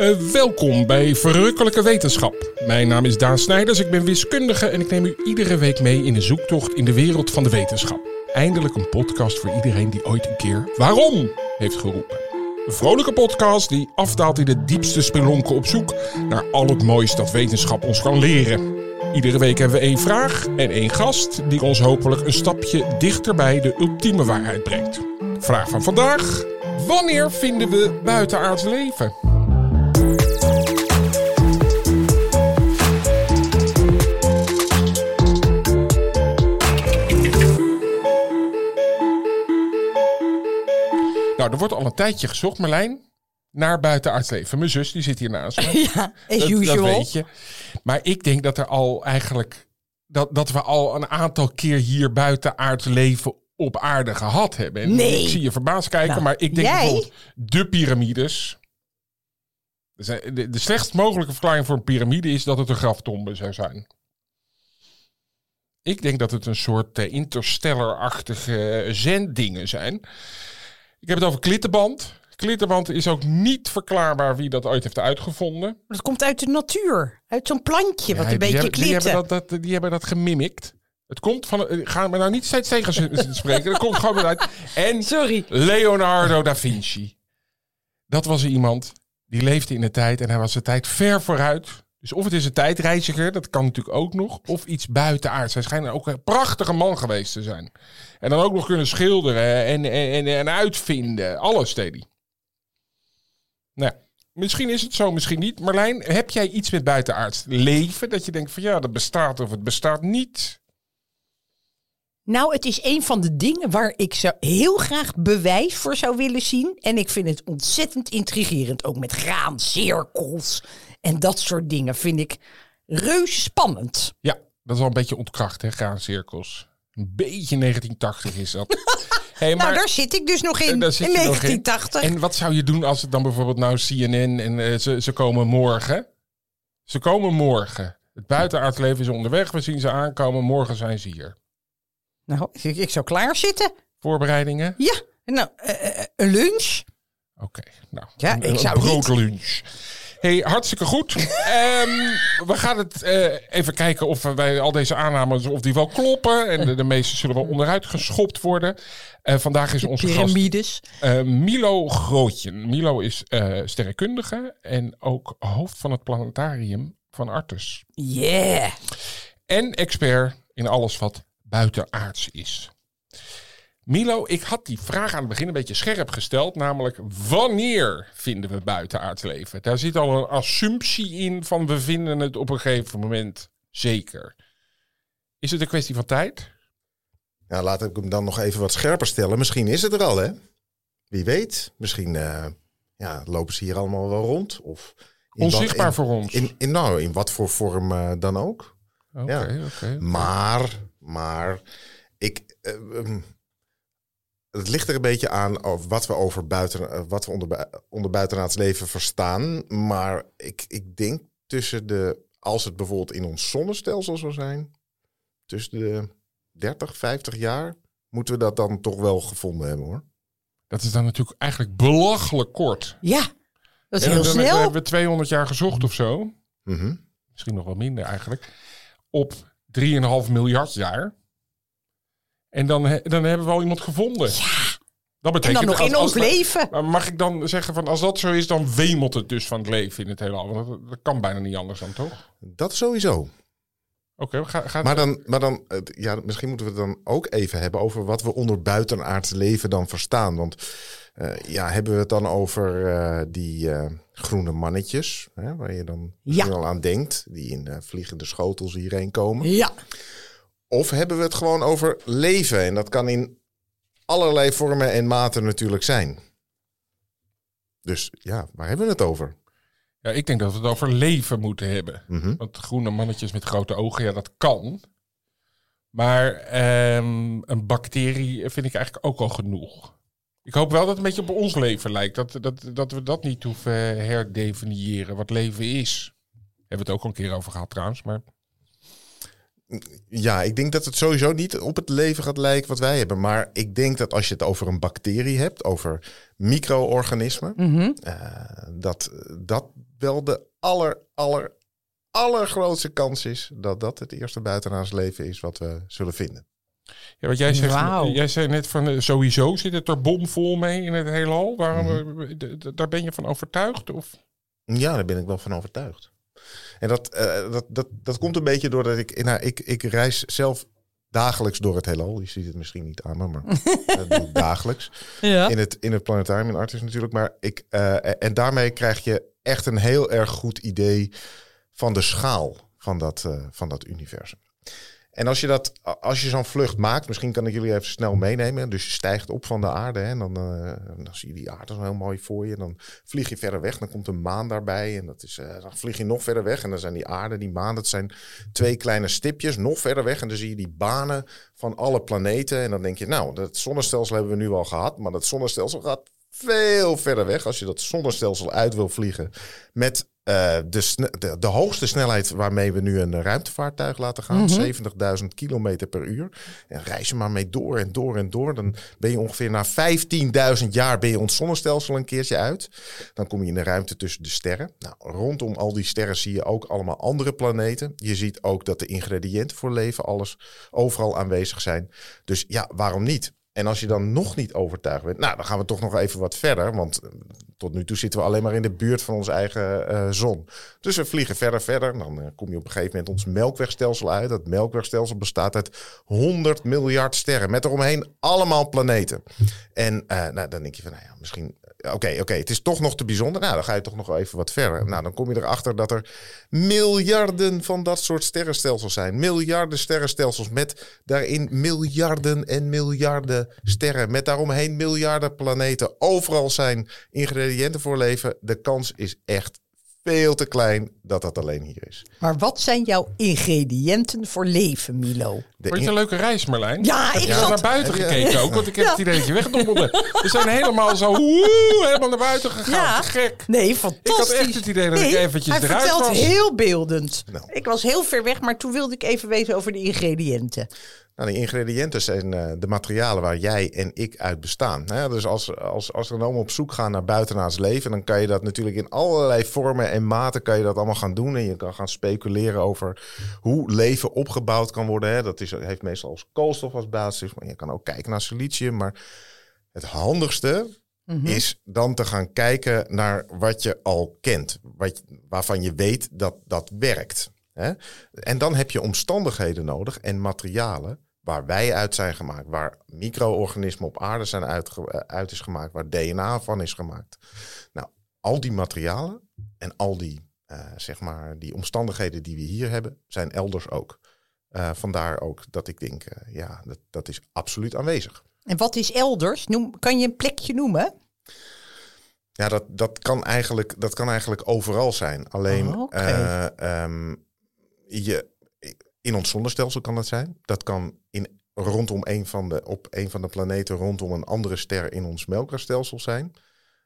Uh, welkom bij Verrukkelijke Wetenschap. Mijn naam is Daan Snijders, ik ben wiskundige en ik neem u iedere week mee in een zoektocht in de wereld van de wetenschap. Eindelijk een podcast voor iedereen die ooit een keer waarom heeft geroepen. Een vrolijke podcast die afdaalt in de diepste spelonken op zoek naar al het moois dat wetenschap ons kan leren. Iedere week hebben we één vraag en één gast die ons hopelijk een stapje dichter bij de ultieme waarheid brengt. Vraag van vandaag: Wanneer vinden we buitenaards leven? Nou, er wordt al een tijdje gezocht, Marlijn, naar buitenaards leven. Mijn zus, die zit hier naast me. Ja, as dat, usual. dat weet je. Maar ik denk dat er al eigenlijk... Dat, dat we al een aantal keer hier buitenaards leven op aarde gehad hebben. En Nee. Ik zie je verbaasd kijken, Nou, maar ik denk jij? bijvoorbeeld de piramides. De, slechtst mogelijke verklaring voor een piramide is dat het een graftombe zou zijn. Ik denk dat het een soort eh, interstellar-achtige eh, zenddingen zijn. Ik heb het over klittenband. Klittenband is ook niet verklaarbaar wie dat ooit heeft uitgevonden. Dat komt uit de natuur. Uit zo'n plantje wat Ja, een die beetje hebben, die hebben dat, dat, die hebben dat gemimikt. Het komt van... eh, Ga me nou niet steeds tegen spreken. Dat komt gewoon uit. En Sorry. Leonardo da Vinci. Dat was iemand die leefde in de tijd en hij was de tijd ver vooruit. Dus of het is een tijdreiziger, dat kan natuurlijk ook nog. Of iets buitenaards. Hij schijnt ook een prachtige man geweest te zijn. En dan ook nog kunnen schilderen en, en, en, en uitvinden. Alles deed hij. Nou, misschien is het zo, misschien niet. Marlijn, heb jij iets met buitenaards leven? Dat je denkt van ja, dat bestaat of het bestaat niet. Nou, het is een van de dingen waar ik zo heel graag bewijs voor zou willen zien. En ik vind het ontzettend intrigerend. Ook met graancirkels en dat soort dingen vind ik reuze spannend. Ja, dat is al een beetje ontkracht, hè, graancirkels. Een beetje 1980 is dat. hey, nou, daar zit ik dus nog in, daar in zit je nog 1980. En wat zou je doen als het dan bijvoorbeeld nou CNN en eh, ze, ze komen morgen? Ze komen morgen. Het buitenaards leven is onderweg. We zien ze aankomen. Morgen zijn ze hier. Nou, ik, ik zou klaar zitten. Voorbereidingen? Ja, nou, eh, eh, een lunch. Oké, nou. Ja, een, ik een zou niet- broodlunch. Hey, hartstikke goed. Ehm, we gaan het eh, even kijken of wij al deze aannames of die wel kloppen. En de, de meeste zullen wel onderuit geschopt worden. Eh, vandaag is onze gast. Eh, Milo Grootjen. Milo is sterrenkundige en ook hoofd van het planetarium van Artus. Yeah. En expert in alles wat buitenaards is. Milo, ik had die vraag aan het begin een beetje scherp gesteld. Namelijk, wanneer vinden we buitenaards leven? Daar zit al een assumptie in van we vinden het op een gegeven moment zeker. Is het een kwestie van tijd? Ja, laat ik hem dan nog even wat scherper stellen. Misschien is het er al, hè? Wie weet. Misschien eh, ja, lopen ze hier allemaal wel rond. Of wat- Onzichtbaar in- voor ons. In, in, nou, in wat voor vorm eh, dan ook. Oké, ja. oké. Maar, maar, ik... eh, ehm, het ligt er een beetje aan of wat we, over buiten, eh, wat we onder, onder buitenaards leven verstaan. Maar ik, ik denk tussen de... Als het bijvoorbeeld in ons zonnestelsel zou zijn... Tussen de 30, 50 jaar... Moeten we dat dan toch wel gevonden hebben, hoor. Dat is dan natuurlijk eigenlijk belachelijk kort. Ja, dat is En heel snel. hebben we 200 jaar gezocht of zo. Mhm. Misschien nog wel minder eigenlijk. Op 3,5 miljard jaar. En dan, dan hebben we al iemand gevonden. Dat En betekent dan nog als- in als ons we- leven. Maar mag ik dan zeggen van als dat zo is, dan wemelt het dus van het leven in het hele al. Want dat, dat kan bijna niet anders dan toch? Dat sowieso. Oké, we gaan. gaan Maar dan, maar dan ja, misschien moeten we het dan ook even hebben over wat we onder buitenaards leven dan verstaan. Want eh, ja, hebben we het dan over eh, die eh, groene mannetjes, hè, waar je dan misschien al aan denkt, die in eh, vliegende schotels hierheen komen. Ja. Of hebben we het gewoon over leven? En dat kan in allerlei vormen en maten natuurlijk zijn. Dus ja, waar hebben we het over? Ja, ik denk dat we het over leven moeten hebben. Mhm. Want groene mannetjes met grote ogen, ja, dat kan. Maar ehm, een bacterie vind ik eigenlijk ook al genoeg. Ik hoop wel dat het een beetje op ons leven lijkt. Dat, dat, dat we dat niet hoeven herdefiniëren, wat leven is. Hebben we het ook al een keer over gehad trouwens. Maar Ja, ik denk dat het sowieso niet op het leven gaat lijken wat wij hebben. Maar ik denk dat als je het over een bacterie hebt, over micro-organismen, Mhm. eh, dat, dat wel de aller, aller, allergrootste kans is dat dat het eerste buitenaards leven is wat we zullen vinden. Ja, wat jij zegt, jij zei net van eh, sowieso zit het er bomvol mee in het heelal. Waarom, Mhm. eh, daar ben je van overtuigd? Of? Ja, daar ben ik wel van overtuigd. En dat, eh, dat, dat, dat komt een beetje doordat ik, nou, ik, ik reis zelf dagelijks door het heelal. Je ziet het misschien niet aan me, maar dat doe ik dagelijks. Ja. In het, in het planetarium in Artis natuurlijk. Maar ik, eh, en daarmee krijg je echt een heel erg goed idee van de schaal van dat, eh, van dat universum. En als je, dat, als je zo'n vlucht maakt, misschien kan ik jullie even snel meenemen. Dus je stijgt op van de aarde hè, en dan, eh, dan zie je die aarde zo heel mooi voor je. Dan vlieg je verder weg, dan komt een maan daarbij. En dat is, eh, dan vlieg je nog verder weg en dan zijn die aarde, die maan, dat zijn twee kleine stipjes nog verder weg. En dan zie je die banen van alle planeten. En dan denk je, nou, dat zonnestelsel hebben we nu al gehad. Maar dat zonnestelsel gaat veel verder weg. Als je dat zonnestelsel uit wil vliegen met eh, de, de, de hoogste snelheid waarmee we nu een ruimtevaartuig laten gaan. 70.000 kilometer per uur. En reis je maar mee door en door en door. Dan ben je ongeveer na 15.000 jaar ben je ons zonnestelsel een keertje uit. Dan kom je in de ruimte tussen de sterren. Nou, rondom al die sterren zie je ook allemaal andere planeten. Je ziet ook dat de ingrediënten voor leven alles overal aanwezig zijn. Dus ja, waarom niet? En als je dan nog niet overtuigd bent, nou, dan gaan we toch nog even wat verder. Want eh, tot nu toe zitten we alleen maar in de buurt van onze eigen eh, zon. Dus we vliegen verder, verder. Dan eh, kom je op een gegeven moment ons melkwegstelsel uit. Dat melkwegstelsel bestaat uit 100 miljard sterren. Met eromheen allemaal planeten. En nou, dan denk je van, nou ja, misschien... Oké, oké, het is toch nog te bijzonder. Nou, dan ga je toch nog even wat verder. Nou, dan kom je erachter dat er miljarden van dat soort sterrenstelsels zijn. Miljarden sterrenstelsels met daarin miljarden en miljarden sterren. Met daaromheen miljarden planeten. Overal zijn ingrediënten voor leven. De kans is echt veel te klein dat dat alleen hier is. Maar wat zijn jouw ingrediënten voor leven, Milo? De Vond je een leuke reis, Marlijn? Ja, ik Heb naar buiten gekeken ook? Want ik heb Ja. het idee dat je wegdommelde. We zijn helemaal zo woe, helemaal naar buiten gegaan. Gek. Nee, fantastisch. echt het idee dat ik eventjes hij eruit vertelt was. heel beeldend. Nou. Ik was heel ver weg, maar toen wilde ik even weten over de ingrediënten. Nou, de ingrediënten zijn eh, de materialen waar jij en ik uit bestaan. Hè? Dus als, als astronomen op zoek gaan naar buitenaards leven, dan kan je dat natuurlijk in allerlei vormen en maten kan je dat allemaal gaan doen. En je kan gaan speculeren over hoe leven opgebouwd kan worden. Hè? Dat is, heeft meestal als koolstof als basis, maar je kan ook kijken naar silicium. Maar het handigste is dan te gaan kijken naar wat je al kent, wat, waarvan je weet dat dat werkt. Hè? En dan heb je omstandigheden nodig en materialen waar wij uit zijn gemaakt, waar micro-organismen op aarde zijn uitge- eh, uit is gemaakt, waar DNA van is gemaakt. Nou, al die materialen en al die, eh, zeg maar, die omstandigheden die we hier hebben, zijn elders ook. Eh, vandaar ook dat ik denk, ja, dat, dat is absoluut aanwezig. En wat is elders? Noem, kan je een plekje noemen? Ja, dat, dat, kan eigenlijk, dat kan eigenlijk overal zijn. Alleen Oh, eh, ehm, je, in ons zonnestelsel kan dat zijn. Dat kan in, rondom een van de, op een van de planeten rondom een andere ster in ons melkwegstelsel zijn.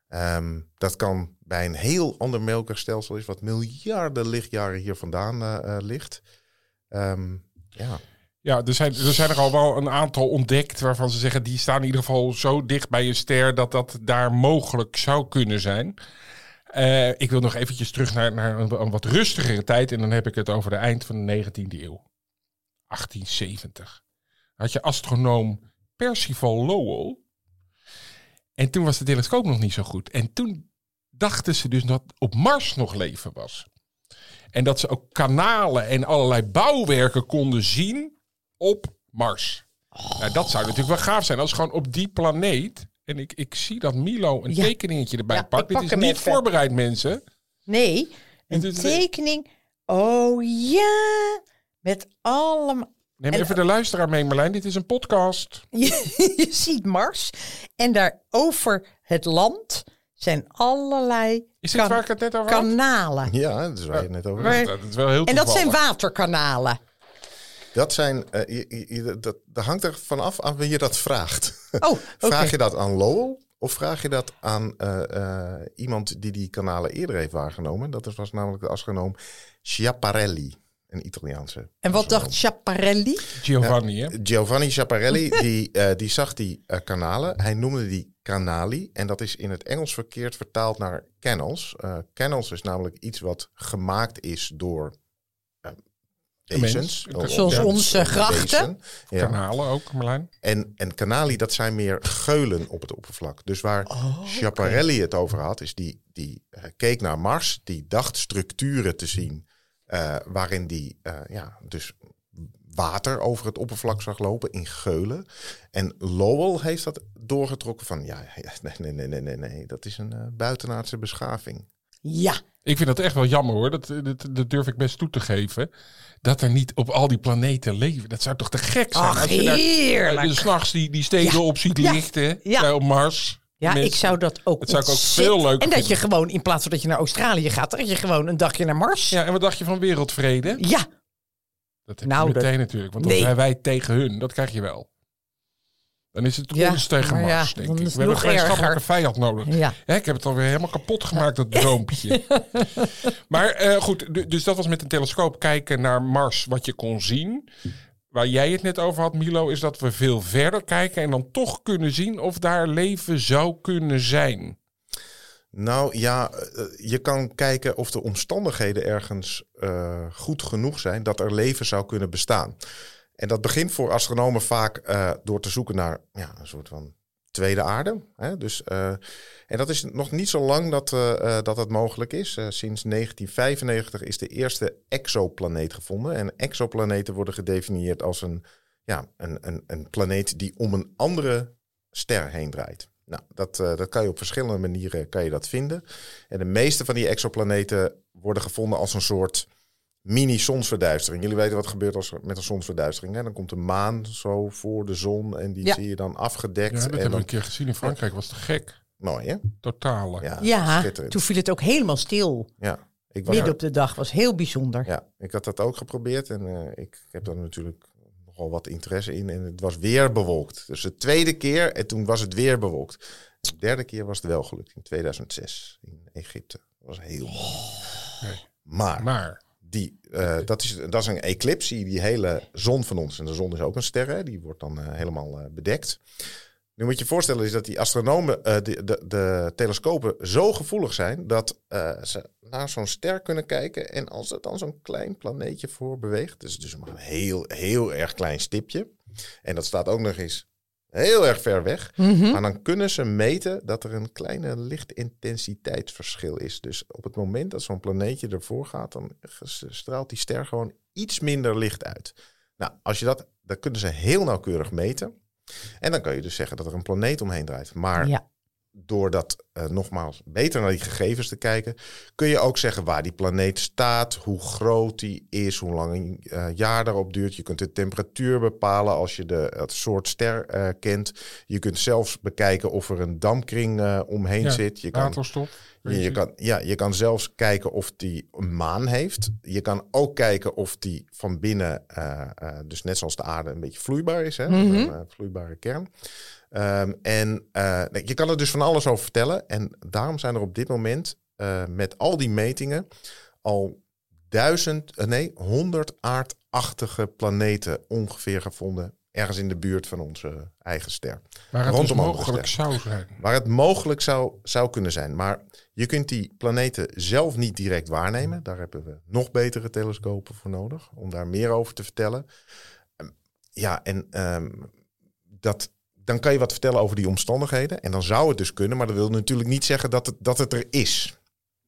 Ehm, dat kan bij een heel ander melkwegstelsel is, wat miljarden lichtjaren hier vandaan eh, eh, ligt. Ehm, ja. Ja, er zijn, er zijn er al wel een aantal ontdekt waarvan ze zeggen die staan in ieder geval zo dicht bij een ster dat dat daar mogelijk zou kunnen zijn. Eh, ik wil nog eventjes terug naar, naar een, een wat rustigere tijd en dan heb ik het over de eind van de 19e eeuw. 1870. Had je astronoom Percival Lowell. En toen was de telescoop nog niet zo goed. En toen dachten ze dus dat op Mars nog leven was. En dat ze ook kanalen en allerlei bouwwerken konden zien op Mars. Nou, dat zou natuurlijk wel gaaf zijn als gewoon op die planeet. En ik, ik zie dat Milo een Ja. tekeningetje erbij Ja, pakt. Dit is niet even. voorbereid, mensen. Nee, een tekening. Oh ja, met allemaal... Neem En- even de luisteraar mee, Marlijn. Dit is een podcast. Je, je ziet Mars en daar over het land zijn allerlei Is dit kan- waar ik het net over had? kanalen. ja, dat is waar je het net over had. Dat is wel heel En dat zijn waterkanalen. Dat zijn, eh, je, je- je- dat, dat hangt er vanaf aan wie je dat vraagt. Oh. Vraag je dat aan Lowell of vraag je dat aan eh, eh, iemand die die kanalen eerder heeft waargenomen? Dat was namelijk de astronoom Schiaparelli. Een Italiaanse. En wat dacht Schiaparelli? Giovanni, hè? Giovanni Schiaparelli, die, eh, die zag die eh, kanalen. Hij noemde die canali. En dat is in het Engels verkeerd vertaald naar canals. Eh canals is namelijk iets wat gemaakt is door eh, wezens. Zoals ja, onze grachten. Ja. Kanalen ook, Marlijn. En, en kanali, dat zijn meer geulen op het oppervlak. Dus waar Oh, Schiaparelli het over had, is die, die keek naar Mars, die dacht structuren te zien eh, waarin die eh, ja, dus water over het oppervlak zag lopen in geulen. En Lowell heeft dat doorgetrokken van, ja, nee, nee, nee, nee, nee, nee, dat is een eh, buitenaardse beschaving. Ja, Ik vind dat echt wel jammer hoor. Dat, dat, dat durf ik best toe te geven. Dat er niet op al die planeten leven. Dat zou toch te gek zijn? ach als je daar heerlijk. uh, s'nachts die, die steden Ja. op ziet lichten. Ja. daar op Mars. Ja, Mensen- ik zou dat ook Dat zou ik ook veel leuker En dat je gewoon, in plaats van dat je naar Australië gaat, dat je gewoon een dagje naar Mars. Ja, Ja, en wat dacht je van wereldvrede? Dat heb Nou, je dat- meteen natuurlijk. Want dan Nee. zijn wij tegen hun. Dat krijg je wel. Dan is het Ja, ons tegen ja, Mars, denk ik. We hebben nog een gemeenschappelijke vijand nodig. Ja. Ja, ik heb het alweer helemaal kapot gemaakt, dat droompje. maar eh, goed, du- dus dat was met een telescoop kijken naar Mars, wat je kon zien. Waar jij het net over had, Milo, is dat we veel verder kijken en dan toch kunnen zien of daar leven zou kunnen zijn. Nou ja, eh, je kan kijken of de omstandigheden ergens eh, goed genoeg zijn dat er leven zou kunnen bestaan. En dat begint voor astronomen vaak eh, door te zoeken naar ja, een soort van tweede aarde. Hè? Dus, eh, en dat is nog niet zo lang dat, eh, eh, dat het mogelijk is. Sinds 1995 is de eerste exoplaneet gevonden. En exoplaneten worden gedefinieerd als een, ja, een, een, een planeet die om een andere ster heen draait. Nou, dat, dat kan je op verschillende manieren kan je dat vinden. En de meeste van die exoplaneten worden gevonden als een soort mini-zonsverduistering. Jullie weten wat er gebeurt als met een zonsverduistering. Hè? Dan komt de maan zo voor de zon en die Ja. zie je dan afgedekt. Ja, dat en hebben we dan... een keer gezien in Frankrijk. Was te gek. Mooi, hè? Totale. Ja, toen viel het ook helemaal stil. Ja, ik was Midden op de dag was heel bijzonder. Ja, ik had dat ook geprobeerd en eh, ik heb daar natuurlijk nogal wat interesse in. En het was weer bewolkt. Dus de tweede keer en toen was het weer bewolkt. De derde keer was het wel gelukt in 2006 in Egypte. Dat was heel mooi. Nee. Maar Maar, die, eh, dat, is, dat is een eclipse, die hele zon van ons. En de zon is ook een ster, hè, die wordt dan eh, helemaal eh, bedekt. Nu moet je je voorstellen is dat die astronomen, de, de, de telescopen zo gevoelig zijn dat ze naar zo'n ster kunnen kijken. En als er dan zo'n klein planeetje voor beweegt, dus, dus maar een heel, heel erg klein stipje. En dat staat ook nog eens heel erg ver weg. Mhm. Maar dan kunnen ze meten dat er een kleine lichtintensiteitsverschil is. Dus op het moment dat zo'n planeetje ervoor gaat, dan straalt die ster gewoon iets minder licht uit. Nou, als je dat, dan kunnen ze heel nauwkeurig meten. En dan kan je dus zeggen dat er een planeet omheen draait. Maar Ja. Door dat eh, nogmaals beter naar die gegevens te kijken, kun je ook zeggen waar die planeet staat, hoe groot die is, hoe lang een eh, jaar daarop duurt. Je kunt de temperatuur bepalen als je de, het soort ster eh, kent. Je kunt zelfs bekijken of er een dampkring omheen Ja, zit. Je kan, waterstof. je, je kan, ja, je kan zelfs kijken of die een maan heeft. Je kan ook kijken of die van binnen, dus net zoals de aarde, een beetje vloeibaar is. Hè? Mhm. Een vloeibare kern. Ehm, en eh, je kan er dus van alles over vertellen. En daarom zijn er op dit moment eh, met al die metingen al duizend, eh, nee, honderd aardachtige planeten ongeveer gevonden. Ergens in de buurt van onze eigen ster. Waar het dus Rondom mogelijk zou zijn. Waar het mogelijk zou, zou kunnen zijn. Maar je kunt die planeten zelf niet direct waarnemen. Daar hebben we nog betere telescopen voor nodig. Om daar meer over te vertellen. Ehm, Ja, en ehm, dat, dan kan je wat vertellen over die omstandigheden. En dan zou het dus kunnen. Maar dat wil natuurlijk niet zeggen dat het, dat het er is.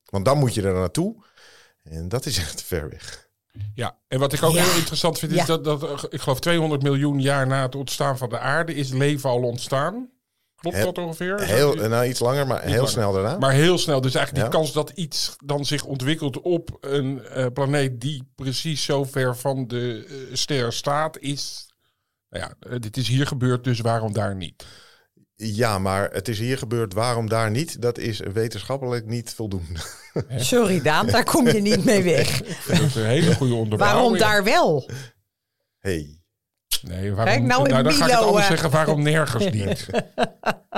Want dan moet je er naartoe. En dat is echt ver weg. Ja, en wat ik ook Ja. heel interessant vind, is Ja. dat, dat er, ik geloof 200 miljoen jaar na het ontstaan van de aarde is leven al ontstaan. Klopt Heel- dat ongeveer? Heel, nou, iets langer, maar heel langer. snel daarna. maar heel snel. Dus eigenlijk die kans dat iets dan zich ontwikkelt op een eh, planeet die precies zo ver van de eh, ster staat, is. Nou ja, eh, dit is hier gebeurd, dus waarom daar niet? Ja, maar het is hier gebeurd. Waarom daar niet? Dat is wetenschappelijk niet voldoende. Sorry Daan, daar kom je niet mee weg. Vind het een hele goede onderbouwing. Waarom daar wel? Hey. Nee, waarom, Kijk, nou dan ga ik het Milo, anders eh. zeggen. Waarom nergens niet?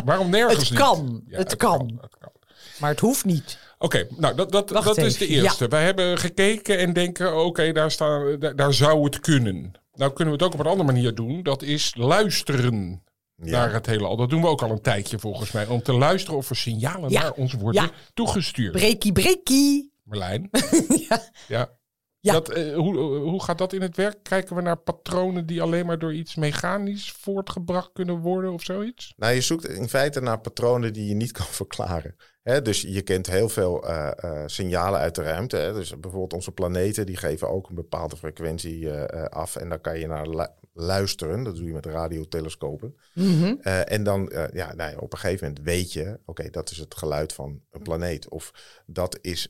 waarom nergens Het niet? kan, Ja, het kan. Het kan. Maar het hoeft niet. Oké, nou dat, dat, Wacht dat is de eerste. Wij hebben gekeken en denken, oké, daar, staan, daar, daar zou het kunnen. Nou kunnen we het ook op een andere manier doen. Dat is luisteren naar het hele al. Dat doen we ook al een tijdje volgens mij. Om te luisteren of er signalen Ja, naar ons worden ja. toegestuurd. Breekie, breekie. Marlijn, ja. ja. Ja. Dat, eh, hoe, hoe gaat dat in het werk? Kijken we naar patronen die alleen maar door iets mechanisch voortgebracht kunnen worden of zoiets? Nou, je zoekt in feite naar patronen die je niet kan verklaren. Dus je kent heel veel eh, eh, signalen uit de ruimte. Hè. Dus bijvoorbeeld onze planeten, die geven ook een bepaalde frequentie eh, af. En daar kan je naar lu- luisteren. Dat doe je met radiotelescopen. Mhm. En dan, ja, nou ja, op een gegeven moment weet je, oké, dat is het geluid van een planeet. Of dat, is,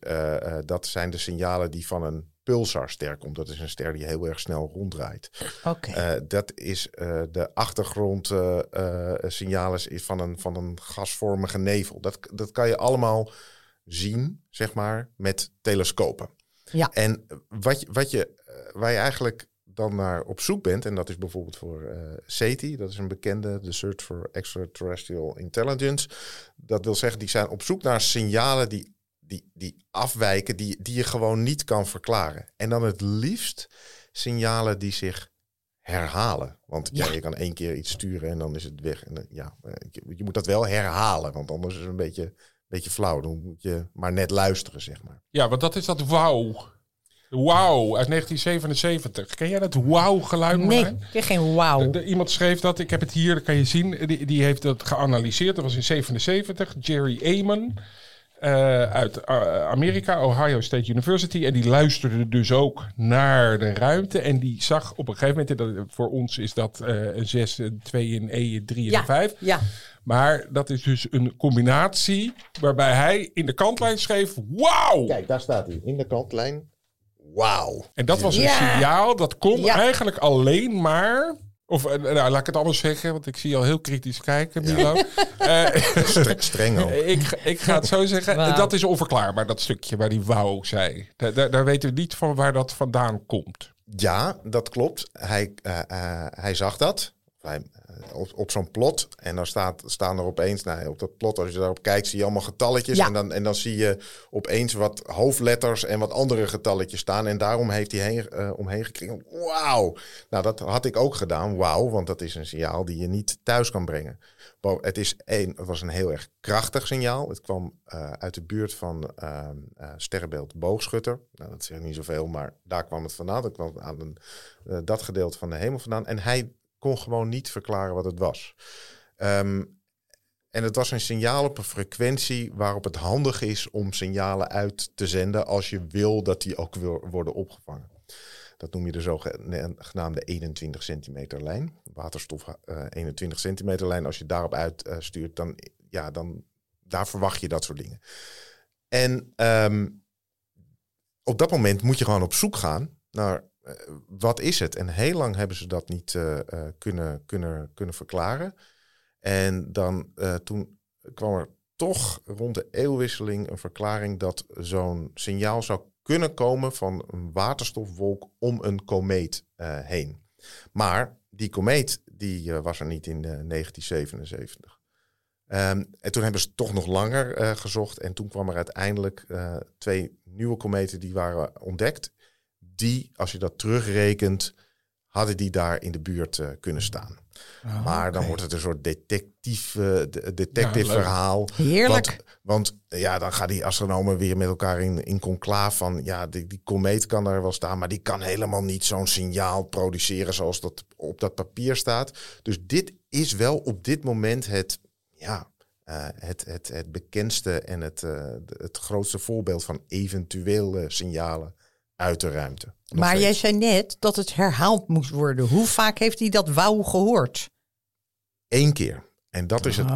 dat zijn de signalen die van een pulsarster komt. Dat is een ster die heel erg snel ronddraait. Oké. Eh, dat is eh, de achtergrondsignalen signalen is van, een, van een gasvormige nevel. Dat, dat kan je allemaal zien, zeg maar, met telescopen. Ja. En wat, je- wat je, eh, waar je eigenlijk dan naar op zoek bent, en dat is bijvoorbeeld voor eh SETI, dat is een bekende, de Search for Extraterrestrial Intelligence. Dat wil zeggen, die zijn op zoek naar signalen die, die, die afwijken, die, die je gewoon niet kan verklaren. En dan het liefst signalen die zich herhalen. Want ja. Ja. je kan één keer iets sturen en dan is het weg. En, eh, ja, eh, je, moet dat wel herhalen, want anders is het een beetje, beetje flauw. Dan moet je maar net luisteren, zeg maar. Ja, want dat is dat wauw. Wauw uit 1977. Ken jij dat wauw geluid? Nee, ik heb geen wauw. Iemand schreef dat, ik heb het hier, dat kan je zien. Die, die heeft dat geanalyseerd. Dat was in 77. Jerry Amon eh, uit eh, Amerika, Ohio State University. En die luisterde dus ook naar de ruimte. En die zag op een gegeven moment, dat, voor ons is dat eh, een 6, een 2, een E, een 3 en Ja, een 5. ja. Maar dat is dus een combinatie waarbij hij in de kantlijn schreef: Wauw! Kijk, daar staat hij. In de kantlijn. Wauw. En dat was een Ja. signaal dat kon Ja. eigenlijk alleen maar. Of eh, nou, laat ik het anders zeggen, want ik zie je al heel kritisch kijken, Milo. Eh, Stre- streng ook. ik, ga- ik ga het zo zeggen. Dat is onverklaarbaar, dat stukje waar die wauw zei. Daar, daar, daar weten we niet van waar dat vandaan komt. Ja, dat klopt. Hij, eh, eh, hij zag dat. Eh, op, op zo'n plot. En dan staat, staan er opeens, nou, op dat plot, als je daarop kijkt, zie je allemaal getalletjes. Ja. En, dan, en dan zie je opeens wat hoofdletters en wat andere getalletjes staan. En daarom heeft hij heen, eh, omheen gekringeld. Wauw! Nou, dat had ik ook gedaan. Wauw, want dat is een signaal die je niet thuis kan brengen. Het, is een, het was een heel erg krachtig signaal. Het kwam eh, uit de buurt van eh, sterrenbeeld Boogschutter. Nou, dat zegt niet zoveel, maar daar kwam het vandaan. Dat kwam aan een, dat gedeelte van de hemel vandaan. En hij kon gewoon niet verklaren wat het was. Ehm, en het was een signaal op een frequentie waarop het handig is om signalen uit te zenden als je wil dat die ook wil worden opgevangen. Dat noem je de zogenaamde 21 centimeter lijn. Waterstof eh, 21 centimeter lijn. Als je daarop uitstuurt, dan, ja, dan daar verwacht je dat soort dingen. En ehm, op dat moment moet je gewoon op zoek gaan naar eh, wat is het. En heel lang hebben ze dat niet eh, eh, kunnen, kunnen, kunnen verklaren. En dan eh, toen kwam er toch rond de eeuwwisseling een verklaring dat zo'n signaal zou kunnen komen van een waterstofwolk om een komeet eh, heen. Maar die komeet die eh, was er niet in eh, 1977. Ehm, en toen hebben ze toch nog langer eh, gezocht. En toen kwam er uiteindelijk eh, twee nieuwe kometen die waren ontdekt. Die, als je dat terugrekent, hadden die daar in de buurt eh, kunnen staan. maar dan wordt het een soort detectief, eh, de- detective Ja, verhaal. Heerlijk. Want, want ja, dan gaan die astronomen weer met elkaar in, in conclaaf van... ja, die, die komeet kan daar wel staan... maar die kan helemaal niet zo'n signaal produceren... zoals dat op dat papier staat. Dus dit is wel op dit moment het... Ja, eh, het, het, het bekendste en het, eh, het grootste voorbeeld van eventuele signalen uit de ruimte. Nog Maar jij zei net dat het herhaald moest worden. Hoe vaak heeft hij dat wauw gehoord? Eén keer. En dat is het,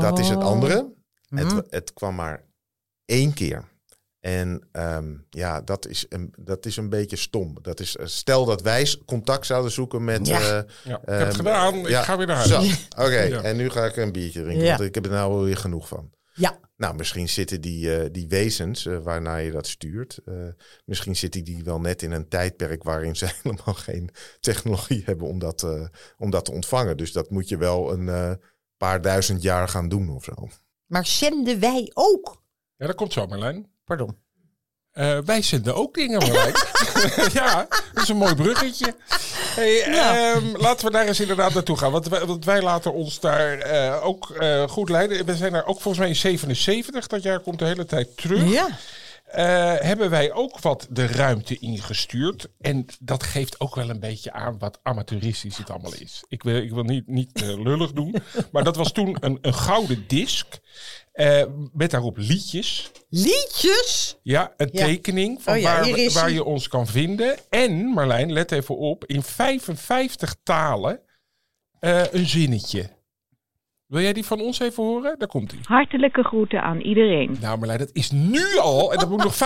dat is het Oh. andere. Mhm. Het, het kwam maar één keer. En ehm, ja, dat is, een, dat is een beetje stom. Dat is, eh, stel dat wij contact zouden zoeken met... Ja. eh, Ja, ik heb het Ehm, gedaan. Ik ga weer naar huis. oké. Ja. En nu ga ik een biertje drinken, Ja. want ik heb er nou weer genoeg van. Ja, Nou, misschien zitten die, eh, die wezens eh, waarnaar je dat stuurt... eh, misschien zitten die wel net in een tijdperk... waarin ze helemaal geen technologie hebben om dat, eh, om dat te ontvangen. Dus dat moet je wel een eh, paar duizend jaar gaan doen of zo. maar zenden wij ook? Ja, dat komt zo, Marlijn. Pardon. Eh, wij zenden ook dingen, Marlijn. ja, dat is een mooi bruggetje. Hey, Ja. ehm, laten we daar eens inderdaad naartoe gaan. Want wij, want wij laten ons daar eh, ook eh, goed leiden. We zijn daar ook volgens mij in 77. Dat jaar komt de hele tijd terug. Ja. Hebben wij ook wat de ruimte ingestuurd. En dat geeft ook wel een beetje aan wat amateuristisch het allemaal is. Ik wil, ik wil niet, niet lullig doen. Maar dat was toen een, een gouden disc. Eh, met daarop liedjes. Liedjes? Ja, een Ja. tekening van Oh ja, waar, je ons kan vinden. En, Marlijn, let even op, in 55 talen eh, een zinnetje. Wil jij die van ons even horen? Daar komt hij. Hartelijke groeten aan iedereen. Nou, Marlijn, dat is nu al, en dat moet nog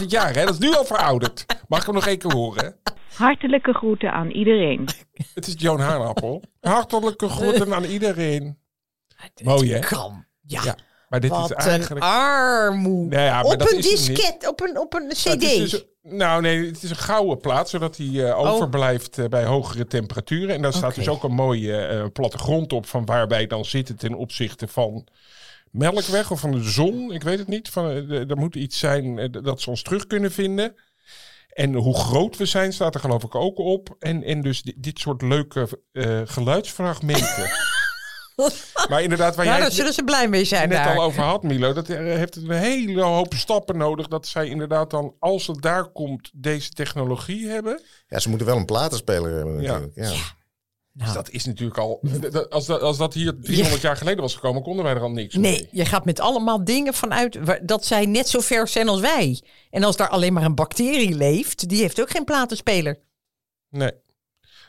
50.000 jaar, hè? Dat is nu al verouderd. Mag ik hem nog één keer horen? Hartelijke groeten aan iedereen. Het is Joan Haanappel. Hartelijke groeten aan iedereen. Mooi, hè? Kan. Ja. Ja, maar dit Wat is een eigenlijk... armoe. Nou ja, maar op een disket, op een, op een cd. Het is dus- nou nee, het is een gouden plaat, zodat hij Oh. eh, overblijft eh, bij hogere temperaturen. En daar staat dus ook een mooie eh, plattegrond op van waar wij dan zitten ten opzichte van Melkweg of van de zon. Ik weet het niet. Van, er moet iets zijn dat ze ons terug kunnen vinden. En hoe groot we zijn staat er geloof ik ook op. En, en dus di- dit soort leuke geluidsfragmenten. maar inderdaad, waar nou, jij daar het zullen ze blij mee zijn net daar. al over had, Milo. Dat eh, heeft een hele hoop stappen nodig. Dat zij inderdaad dan, als het daar komt, deze technologie hebben. Ja, ze moeten wel een platenspeler hebben Ja. natuurlijk. Ja. Nou, Dus dat is natuurlijk al. Als dat, als dat hier 300 jaar geleden was gekomen, konden wij er al niks mee. Nee, je gaat met allemaal dingen vanuit dat zij net zo ver zijn als wij. En als daar alleen maar een bacterie leeft, die heeft ook geen platenspeler. Nee.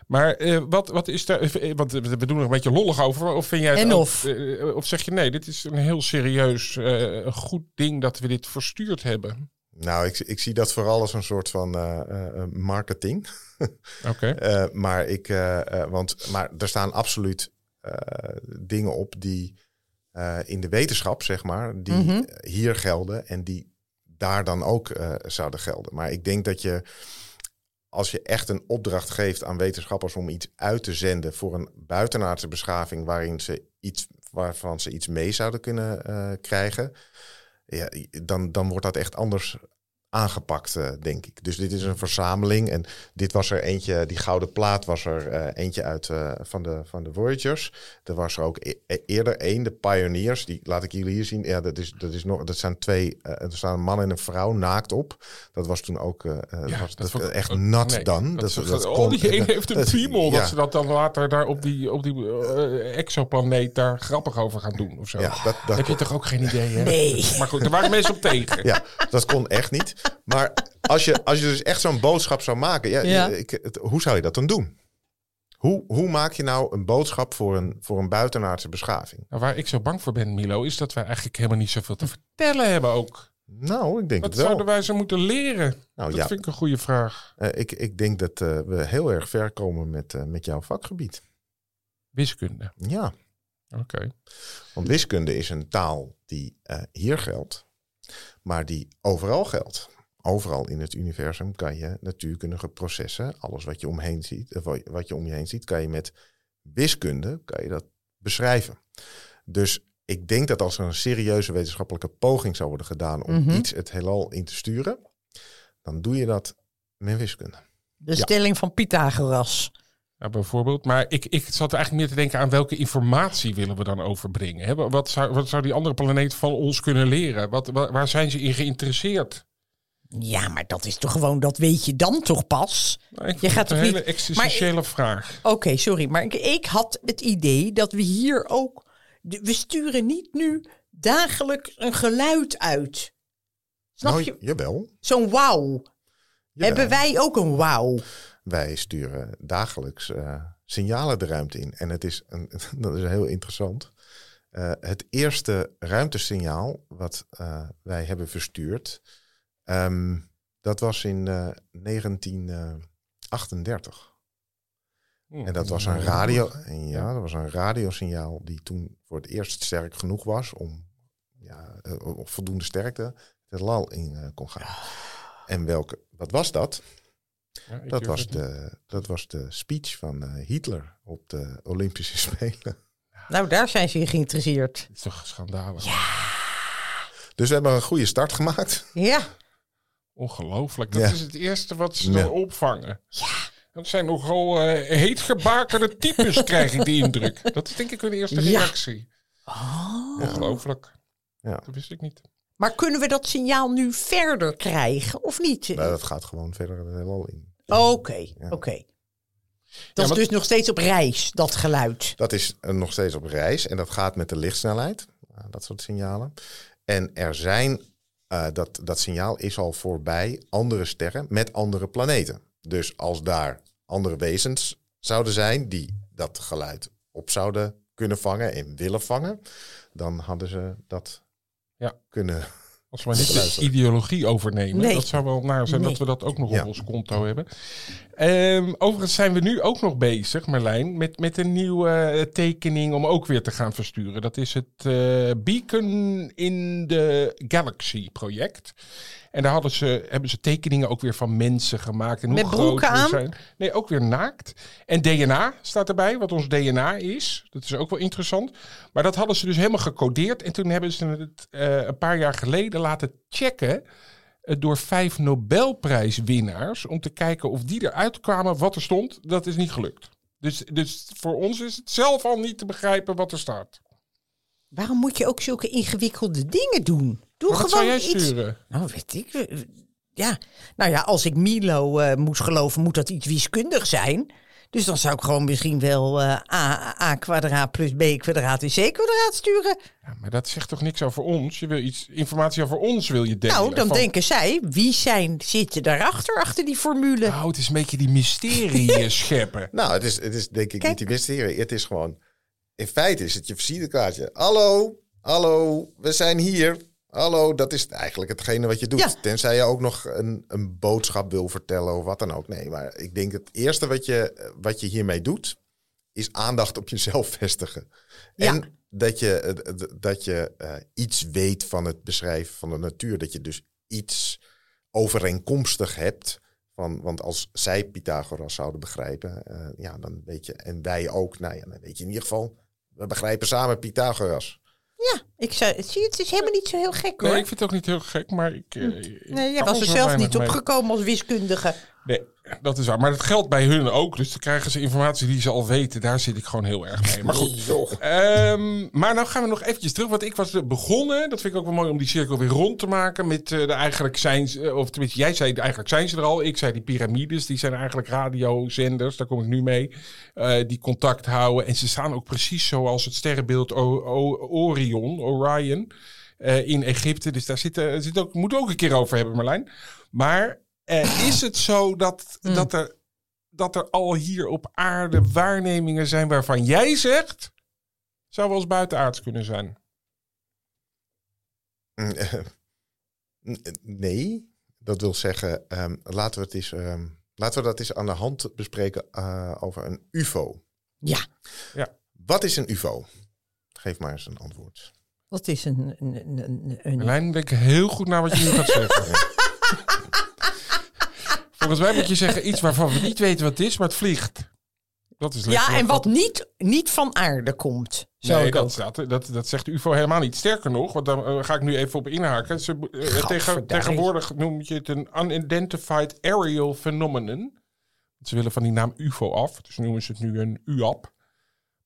Maar eh, wat, wat is daar. eh, Want we doen er een beetje lollig over. Of vind jij het En ook- of? eh, of zeg je nee, dit is een heel serieus, eh, goed ding dat we dit verstuurd hebben. Nou, ik, ik zie dat vooral als een soort van eh, eh, marketing. Oké. Eh, maar, ik, eh, eh, want, maar er staan absoluut eh, dingen op die eh, in de wetenschap, zeg maar, die Mhm. hier gelden en die daar dan ook eh, zouden gelden. Maar ik denk dat je, als je echt een opdracht geeft aan wetenschappers om iets uit te zenden voor een buitenaardse beschaving waarin ze iets, waarvan ze iets mee zouden kunnen eh, krijgen, ja, dan, dan wordt dat echt anders aangepakt, eh, denk ik. Dus dit is een verzameling. En dit was er eentje, die gouden plaat was er eh, eentje uit eh, van, de, van de Voyagers. Er was er ook e- e- eerder één, de Pioneers. Die laat ik jullie hier zien. Ja, dat, is, dat, is nog, dat zijn twee, er staan een man en een vrouw naakt op. Dat was toen ook Ja, was, dat echt nat nee, dan. Dat, Dat, dat, dat oh, die ene heeft een dat- piemel. ja. Dat ze dat dan later daar op die, op die exoplaneet daar grappig over gaan doen of zo. Ja, dat, dat Heb je toch ook geen idee, hè? Nee. Maar goed, er waren mensen op tegen. Ja, dat kon echt niet. Maar als je, als je dus echt zo'n boodschap zou maken, ja, Ja. Ik, het- hoe zou je dat dan doen? Hoe, hoe maak je nou een boodschap voor een, voor een buitenaardse beschaving? Nou, waar ik zo bang voor ben, Milo, is dat wij eigenlijk helemaal niet zoveel te vertellen hebben ook. Nou, ik denk Wat het wel. zouden wij ze moeten leren? Nou, dat ja. vind ik een goede vraag. Eh, ik, ik denk dat eh, we heel erg ver komen met, eh, met jouw vakgebied. Wiskunde. Ja, Oké. want wiskunde is een taal die eh, hier geldt, maar die overal geldt. Overal in het universum kan je natuurkundige processen, alles wat je omheen ziet, eh, wa- wat je om je heen ziet, kan je met wiskunde kan je dat beschrijven. Dus ik denk dat als er een serieuze wetenschappelijke poging zou worden gedaan om Mhm. iets het heelal in te sturen, dan doe je dat met wiskunde. De stelling van Pythagoras. Ja, bijvoorbeeld. Maar ik, ik zat eigenlijk meer te denken aan welke informatie willen we dan overbrengen. Hè? Wat, zou, wat zou die andere planeet van ons kunnen leren? Wat, wa- waar zijn ze in geïnteresseerd? Ja, maar dat is toch gewoon, dat weet je dan toch pas? Nou, ik Je gaat een toch hele niet- existentiële vraag. Oké, sorry, maar ik, ik had het idee dat we hier ook. de- We sturen niet nu dagelijks een geluid uit. Snap nou, je? jawel. Zo'n wauw. Hebben wij ook een wauw? Wij sturen dagelijks eh, signalen de ruimte in. En het is, een, dat is heel interessant. Eh, het eerste ruimtesignaal wat eh, wij hebben verstuurd, ehm, dat was in eh, 1938. En dat was een radio. en Ja, dat was een radiosignaal die toen voor het eerst sterk genoeg was om ja, voldoende sterkte het lal in kon gaan. En welke? Wat was dat? Ja, Dat was, de, dat was de speech van eh, Hitler op de Olympische Spelen. Nou, daar zijn ze in geïnteresseerd. Het is toch schandalig. Dus we hebben een goede start gemaakt. Ja. Ongelooflijk. Dat Ja. is het eerste wat ze Ja. dan opvangen. Ja. Dat zijn nogal eh heetgebakerde types, krijg ik die indruk. Dat is denk ik hun eerste Ja. reactie. Ongelooflijk. Ja. Dat wist ik niet. Maar kunnen we dat signaal nu verder krijgen of niet? Nou, dat gaat gewoon verder het heelal in. Oké, oké. Dat is dus nog steeds op reis, dat geluid. Dat is eh, nog steeds op reis en dat gaat met de lichtsnelheid. eh, dat soort signalen. En er zijn, eh, dat, dat signaal is al voorbij andere sterren met andere planeten. Dus als daar andere wezens zouden zijn die dat geluid op zouden kunnen vangen en willen vangen, dan hadden ze dat Ja. kunnen. Als we maar niet de ideologie overnemen. Nee. Dat zou wel naar zijn Nee. dat we dat ook nog Ja. op ons konto hebben. Ehm, overigens zijn we nu ook nog bezig, Marlijn, met, met een nieuwe eh, tekening om ook weer te gaan versturen. Dat is het eh, Beacon in the Galaxy project. En daar hadden ze, hebben ze tekeningen ook weer van mensen gemaakt. En hoe Met groot broeken aan? zijn. Nee, ook weer naakt. En DNA staat erbij, wat ons DNA is. Dat is ook wel interessant. Maar dat hadden ze dus helemaal gecodeerd. En toen hebben ze het eh, een paar jaar geleden laten checken eh, door vijf Nobelprijswinnaars. Om te kijken of die eruit kwamen wat er stond. Dat is niet gelukt. Dus, dus voor ons is het zelf al niet te begrijpen wat er staat. Waarom moet je ook zulke ingewikkelde dingen doen? Doe Maar wat gewoon zou jij iets. sturen? Nou, weet ik. eh, Ja, nou ja, als ik Milo eh, moest geloven, moet dat iets wiskundig zijn. Dus dan zou ik gewoon misschien wel eh, a, a kwadraat plus b kwadraat is c kwadraat sturen. Ja, maar dat zegt toch niks over ons? Je wil iets informatie over ons wil je delen. nou, dan Van- denken zij, wie zijn, zitten daarachter, achter die formule? Nou, het is een beetje die mysterie scheppen. Nou, het is, het is denk ik Kijk. niet die mysterie. Het is gewoon, in feite is het je visitekaartje. Hallo, hallo, we zijn hier. Hallo, dat is eigenlijk hetgene wat je doet. Ja. Tenzij je ook nog een, een boodschap wil vertellen of wat dan ook. Nee, maar ik denk het eerste wat je, wat je hiermee doet, is aandacht op jezelf vestigen. Ja. En dat je, dat je eh, iets weet van het beschrijven van de natuur. Dat je dus iets overeenkomstig hebt. Van, want als zij Pythagoras zouden begrijpen, eh, ja, dan weet je, en wij ook, nou ja, dan weet je in ieder geval, we begrijpen samen Pythagoras. Ja, ik zou, zie het is helemaal niet zo heel gek hoor. Nee, ik vind het ook niet heel gek, maar ik... eh, ik Nee, jij was er zelf niet opgekomen als wiskundige. Nee, dat is waar. Maar dat geldt bij hun ook. Dus dan krijgen ze informatie die ze al weten. Daar zit ik gewoon heel erg mee. Maar goed. Ehm, maar nou gaan we nog eventjes terug. Want ik was begonnen. Dat vind ik ook wel mooi om die cirkel weer rond te maken. Met eh, de eigenlijk zijn ze. Of tenminste, jij zei eigenlijk zijn ze er al. Ik zei die piramides. Die zijn eigenlijk radiozenders. Daar kom ik nu mee. eh, die contact houden. En ze staan ook precies zoals het sterrenbeeld O- O- Orion. Orion. eh, in Egypte. Dus daar zit, eh, zit ook, moeten we ook een keer over hebben, Marlijn. Maar eh, is het zo dat, dat, er, dat er al hier op aarde waarnemingen zijn waarvan jij zegt. zou wel eens buitenaards kunnen zijn? Mm, eh, Nee, dat wil zeggen, ehm, laten, we het eens, ehm, laten we dat eens aan de hand bespreken eh, over een UFO. Ja, Wat is een UFO? Geef maar eens een antwoord. dat is een... een, een, een, Marlijn, denk heel goed naar wat je nu gaat zeggen. Volgens mij moet je zeggen iets waarvan we niet weten wat het is, maar het vliegt. Dat is ja, en wat niet, niet van aarde komt. Nee, dat, staat, dat, dat zegt de UFO helemaal niet. Sterker nog, want daar eh, ga ik nu even op inhaken. Ze, eh, tegen, tegenwoordig noem je het een unidentified aerial phenomenon. Ze willen van die naam UFO af, dus noemen ze het nu een UAP.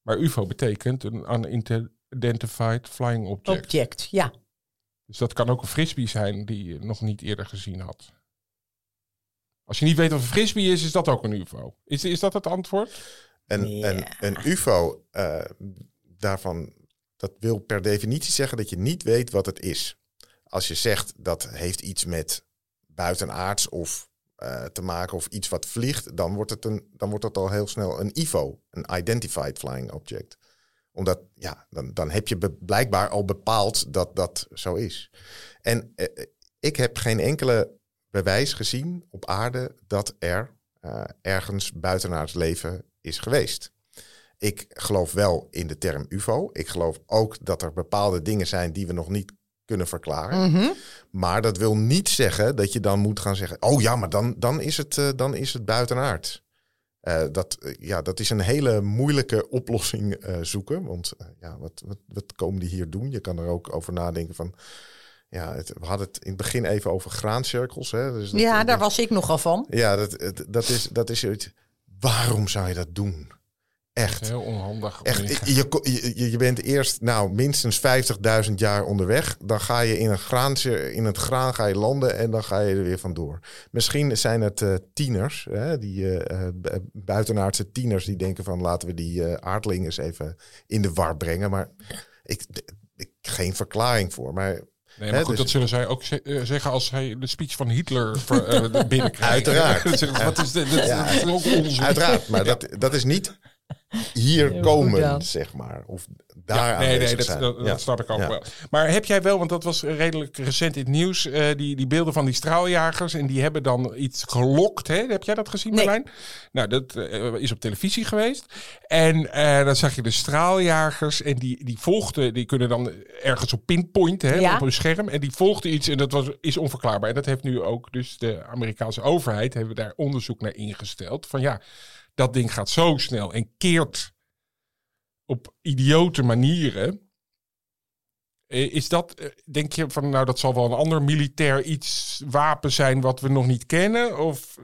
Maar UFO betekent een unidentified flying object. Object, ja. Dus dat kan ook een frisbee zijn die je nog niet eerder gezien had. Als je niet weet wat een frisbee is, is dat ook een UFO. Is, is dat het antwoord? Een, Ja. een, een UFO, eh, daarvan, dat wil per definitie zeggen dat je niet weet wat het is. Als je zegt dat heeft iets met buitenaards of eh, te maken of iets wat vliegt, dan wordt, het een, dan wordt het al heel snel een IFO, een Identified Flying Object. Omdat, ja, dan, dan heb je be- blijkbaar al bepaald dat dat zo is. En eh, ik heb geen enkele bewijs gezien op aarde dat er eh, ergens buitenaards leven is geweest. Ik geloof wel in de term UFO. Ik geloof ook dat er bepaalde dingen zijn die we nog niet kunnen verklaren. Mhm. Maar dat wil niet zeggen dat je dan moet gaan zeggen: Oh ja, maar dan, dan, is, het, eh, dan is het buitenaard. Eh, dat, ja, dat is een hele moeilijke oplossing zoeken. Want ja, wat, wat, wat komen die hier doen? Je kan er ook over nadenken van. Ja, het, we hadden het in het begin even over graancirkels. Hè? Dus dat- Ja, daar dat- was ik nogal van. Ja, dat, dat is, dat is zoiets. Waarom zou je dat doen? Echt. Heel onhandig. Echt, je, je, je- je bent eerst nou, minstens 50.000 jaar onderweg. Dan ga je in, een graantje, in het graan ga je landen en dan ga je er weer vandoor. Misschien zijn het eh, tieners, hè, die eh, eh, bu- buitenaardse tieners, die denken van laten we die eh aardling eens even in de war brengen. Maar ik, ik geen verklaring voor. Maar Nee, maar Hè, goed, dus- dat zullen zij ook ze- eh, zeggen als hij de speech van Hitler eh, binnenkrijgt. Uiteraard. Wat is dit? Dat, Ja. dat is ook onzin. uiteraard, maar dat, dat is niet hier komen, zeg maar. Of daar Ja, nee, nee, aanwezig dat, zijn. dat, dat Ja. snap ik ook Ja. wel. Maar heb jij wel, want dat was redelijk recent in het nieuws, eh, die, die beelden van die straaljagers. En die hebben dan iets gelokt. Hè? Heb jij dat gezien, Nee. Marlijn? Nou, dat eh, is op televisie geweest. En eh, dan zag je de straaljagers. En die, die volgden, die kunnen dan ergens op pinpoint hè, Ja. op een scherm. En die volgden iets en dat was, is onverklaarbaar. En dat heeft nu ook dus de Amerikaanse overheid, hebben daar onderzoek naar ingesteld. Van ja, dat ding gaat zo snel en keert op idiote manieren. Eh, Is dat, eh, denk je van, nou, dat zal wel een ander militair iets, wapen zijn wat we nog niet kennen? Of,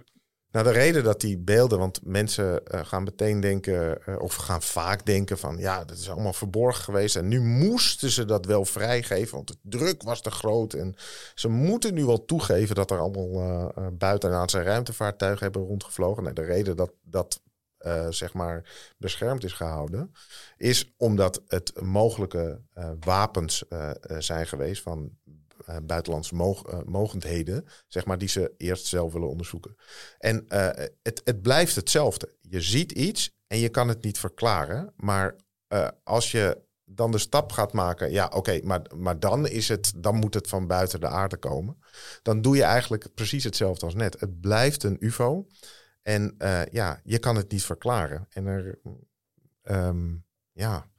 Nou, de reden dat die beelden, want mensen eh, gaan meteen denken, of gaan vaak denken van, ja, dat is allemaal verborgen geweest. En nu moesten ze dat wel vrijgeven, want de druk was te groot. En ze moeten nu wel toegeven dat er allemaal uh, buitenaardse ruimtevaartuigen hebben rondgevlogen. Nou, de reden dat dat, eh, zeg maar, beschermd is gehouden, is omdat het mogelijke eh, wapens eh, zijn geweest van buitenlandse mog mogendheden, zeg maar, die ze eerst zelf willen onderzoeken. En het, het blijft hetzelfde. Je ziet iets en je kan het niet verklaren, maar als je dan de stap gaat maken, ja, oké, maar, maar dan is het, dan moet het van buiten de aarde komen. Dan doe je eigenlijk precies hetzelfde als net. Het blijft een UFO en uh, ja, je kan het niet verklaren. En er, um, ja,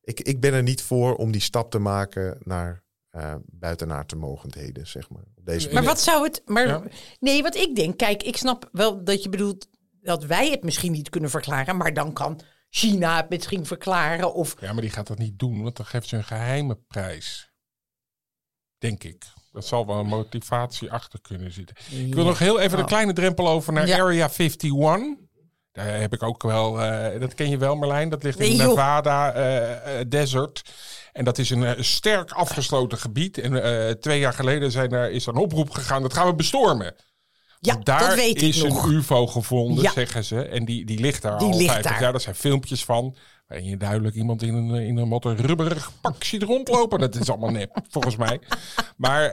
ik, ik ben er niet voor om die stap te maken naar uh, buitenaardse mogendheden, zeg maar. Op deze maar wat zou het... Maar, ja. Nee, wat ik denk, kijk, ik snap wel dat je bedoelt dat wij het misschien niet kunnen verklaren, maar dan kan China het misschien verklaren of... Ja, maar die gaat dat niet doen, want dan geeft ze een geheime prijs. Denk ik. Dat zal wel een motivatie achter kunnen zitten. Ja. Ik wil nog heel even een kleine drempel over naar ja. Area 51. Daar heb ik ook wel, uh, dat ken je wel Marlijn, dat ligt in nee, Nevada uh, Desert. En dat is een uh, sterk afgesloten gebied. En twee jaar geleden zijn er, is er een oproep gegaan, dat gaan we bestormen. Ja, daar dat weet is ik nog. een UFO gevonden, ja. zeggen ze. En die, die ligt daar die al ligt 50 daar. jaar. Daar zijn filmpjes van. Waarin je duidelijk iemand in een, in een wat een rubberig pak ziet rondlopen. Dat is allemaal nep, volgens mij. Maar,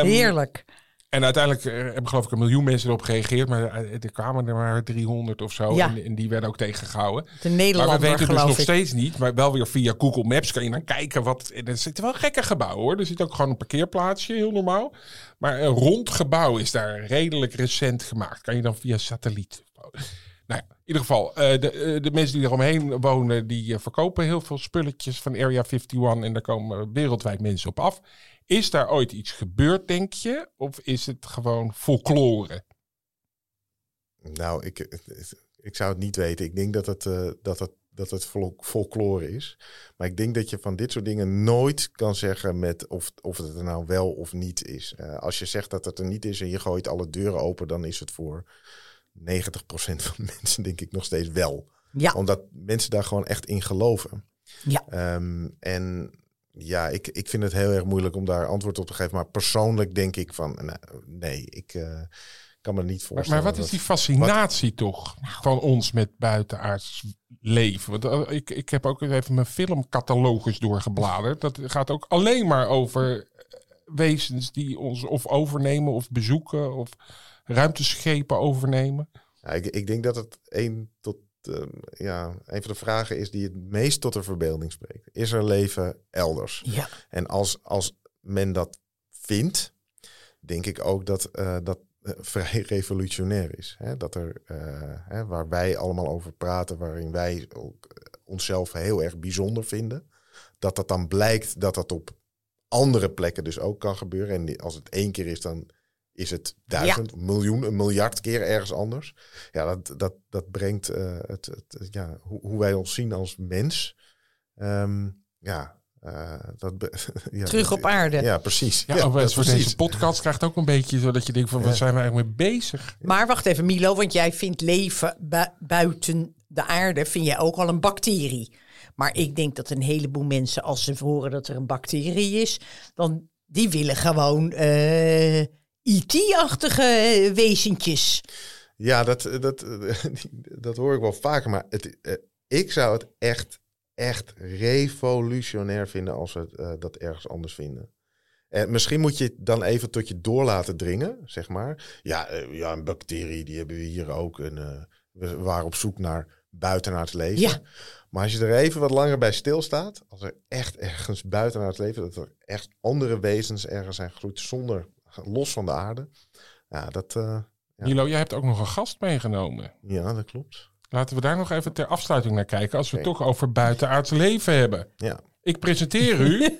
um, Heerlijk. En uiteindelijk uh, hebben geloof ik een miljoen mensen erop gereageerd. Maar er kwamen er maar 300 of zo. Ja. En, en, die werden ook tegengehouden. De Nederlander, maar we weten dus nog ik. steeds niet. Maar wel weer via Google Maps kan je dan kijken wat... En er zitten wel gekke gebouwen hoor. Er zit ook gewoon een parkeerplaatsje, heel normaal. Maar een rond gebouw is daar redelijk recent gemaakt. Kan je dan via satelliet... Nou in ieder geval, uh, de, uh, de mensen die eromheen wonen, die uh, verkopen heel veel spulletjes van Area 51 en daar komen wereldwijd mensen op af. Is daar ooit iets gebeurd, denk je? Of is het gewoon folklore? Nou, ik, ik zou het niet weten. Ik denk dat het, uh, dat het, dat het fol folklore is. Maar ik denk dat je van dit soort dingen nooit kan zeggen met of, of het er nou wel of niet is. Als je zegt dat het er niet is en je gooit alle deuren open, dan is het voor 90% van de mensen denk ik nog steeds wel. Ja. Omdat mensen daar gewoon echt in geloven. Ja. Um, en ja, ik, ik vind het heel erg moeilijk om daar antwoord op te geven. Maar persoonlijk denk ik van nou, nee, ik uh, kan me niet voorstellen. Maar, maar wat is die fascinatie wat? toch van ons met buitenaards leven? Want uh, ik, ik heb ook even mijn filmcatalogus doorgebladerd. Dat gaat ook alleen maar over wezens die ons of overnemen of bezoeken of ruimteschepen overnemen. Ja, ik, ik denk dat het een tot uh, ja, een van de vragen is die het meest tot de verbeelding spreekt. Is er leven elders? Ja. En als, als men dat vindt, denk ik ook dat uh, dat uh, vrij revolutionair is. Hè? Dat er, hè, waar wij allemaal over praten, waarin wij ook onszelf heel erg bijzonder vinden, dat dat dan blijkt dat dat op andere plekken dus ook kan gebeuren. En als het één keer is, dan is het duizend, ja. miljoen, een miljard keer ergens anders. Ja, dat, dat, dat brengt uh, het, het, ja, hoe, hoe, wij ons zien als mens. Um, ja, eh, dat ja, Terug op aarde. Ja, precies. Ja, wel eens voor precies. deze podcast krijgt ook een beetje zodat je denkt van, waar zijn we eigenlijk mee bezig? Maar wacht even, Milo, want jij vindt leven bu- buiten de aarde, vind jij ook al een bacterie. Maar ik denk dat een heleboel mensen, als ze horen dat er een bacterie is, dan die willen gewoon eh IT-achtige wezentjes. Ja, dat, dat, dat hoor ik wel vaker. Maar het, eh, ik zou het echt, echt revolutionair vinden als we eh, dat ergens anders vinden. En misschien moet je het dan even tot je door laten dringen, zeg maar. Ja, eh, ja een bacterie, die hebben we hier ook. En, eh, we waren op zoek naar buitenaards leven. Ja. Maar als je er even wat langer bij stilstaat, als er echt ergens buitenaards leven, dat er echt andere wezens ergens zijn gegroeid zonder, los van de aarde. Ja, dat, eh, Ja. Milo, jij hebt ook nog een gast meegenomen. ja, dat klopt. Laten we daar nog even ter afsluiting naar kijken als we het toch over buitenaards leven hebben. Ja. Ik presenteer u.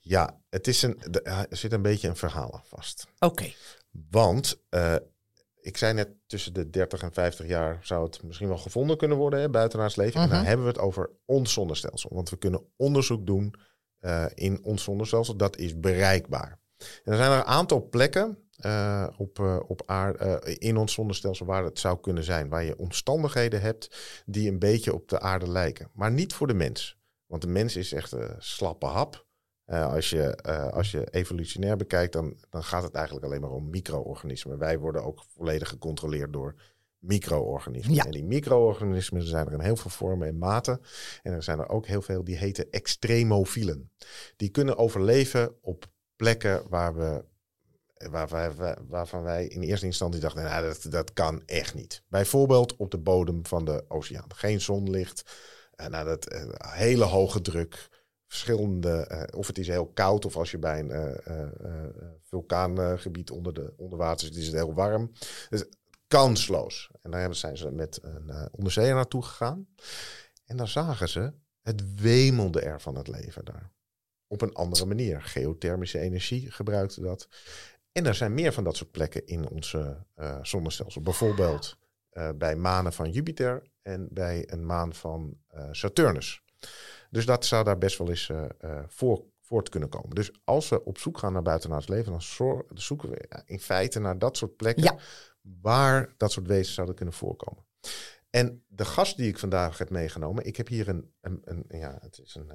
Ja, het is een, er zit een beetje een verhaal aan vast. Oké. Want eh, ik zei net, tussen de 30 en 50 jaar zou het misschien wel gevonden kunnen worden, hè, buitenaards leven. En dan Mhm. hebben we het over ons zonnestelsel. Want we kunnen onderzoek doen eh, in ons zonnestelsel. Dat is bereikbaar. En er zijn er een aantal plekken eh, op, eh, op aarde, eh, in ons zonnestelsel waar het zou kunnen zijn. Waar je omstandigheden hebt die een beetje op de aarde lijken. Maar niet voor de mens. Want de mens is echt een slappe hap. Als, je, als je evolutionair bekijkt, dan, dan gaat het eigenlijk alleen maar om micro-organismen. Wij worden ook volledig gecontroleerd door micro-organismen. Ja. En die micro-organismen zijn er in heel veel vormen en maten. En er zijn er ook heel veel die heten extremofielen. Die kunnen overleven op plekken waar we, waar wij, waarvan wij in eerste instantie dachten, nou, dat, dat kan echt niet. Bijvoorbeeld op de bodem van de oceaan. Geen zonlicht, eh, nou, dat, eh, hele hoge druk, verschillende, eh, of het is heel koud of als je bij een vulkaangebied onder, de, onder water zit, is het heel warm. Dus kansloos. En daar zijn ze met een onderzeeër naartoe gegaan. En dan zagen ze, het wemelde er van het leven daar. Op een andere manier. Geothermische energie gebruikte dat. En er zijn meer van dat soort plekken in onze eh, zonnestelsel. Bijvoorbeeld eh, bij manen van Jupiter en bij een maan van eh, Saturnus. Dus dat zou daar best wel eens voor, voort kunnen komen. Dus als we op zoek gaan naar buitenaards leven, dan zoeken we in feite naar dat soort plekken Ja. waar dat soort wezens zouden kunnen voorkomen. En de gast die ik vandaag heb meegenomen, ik heb hier een, een, een ja, het is een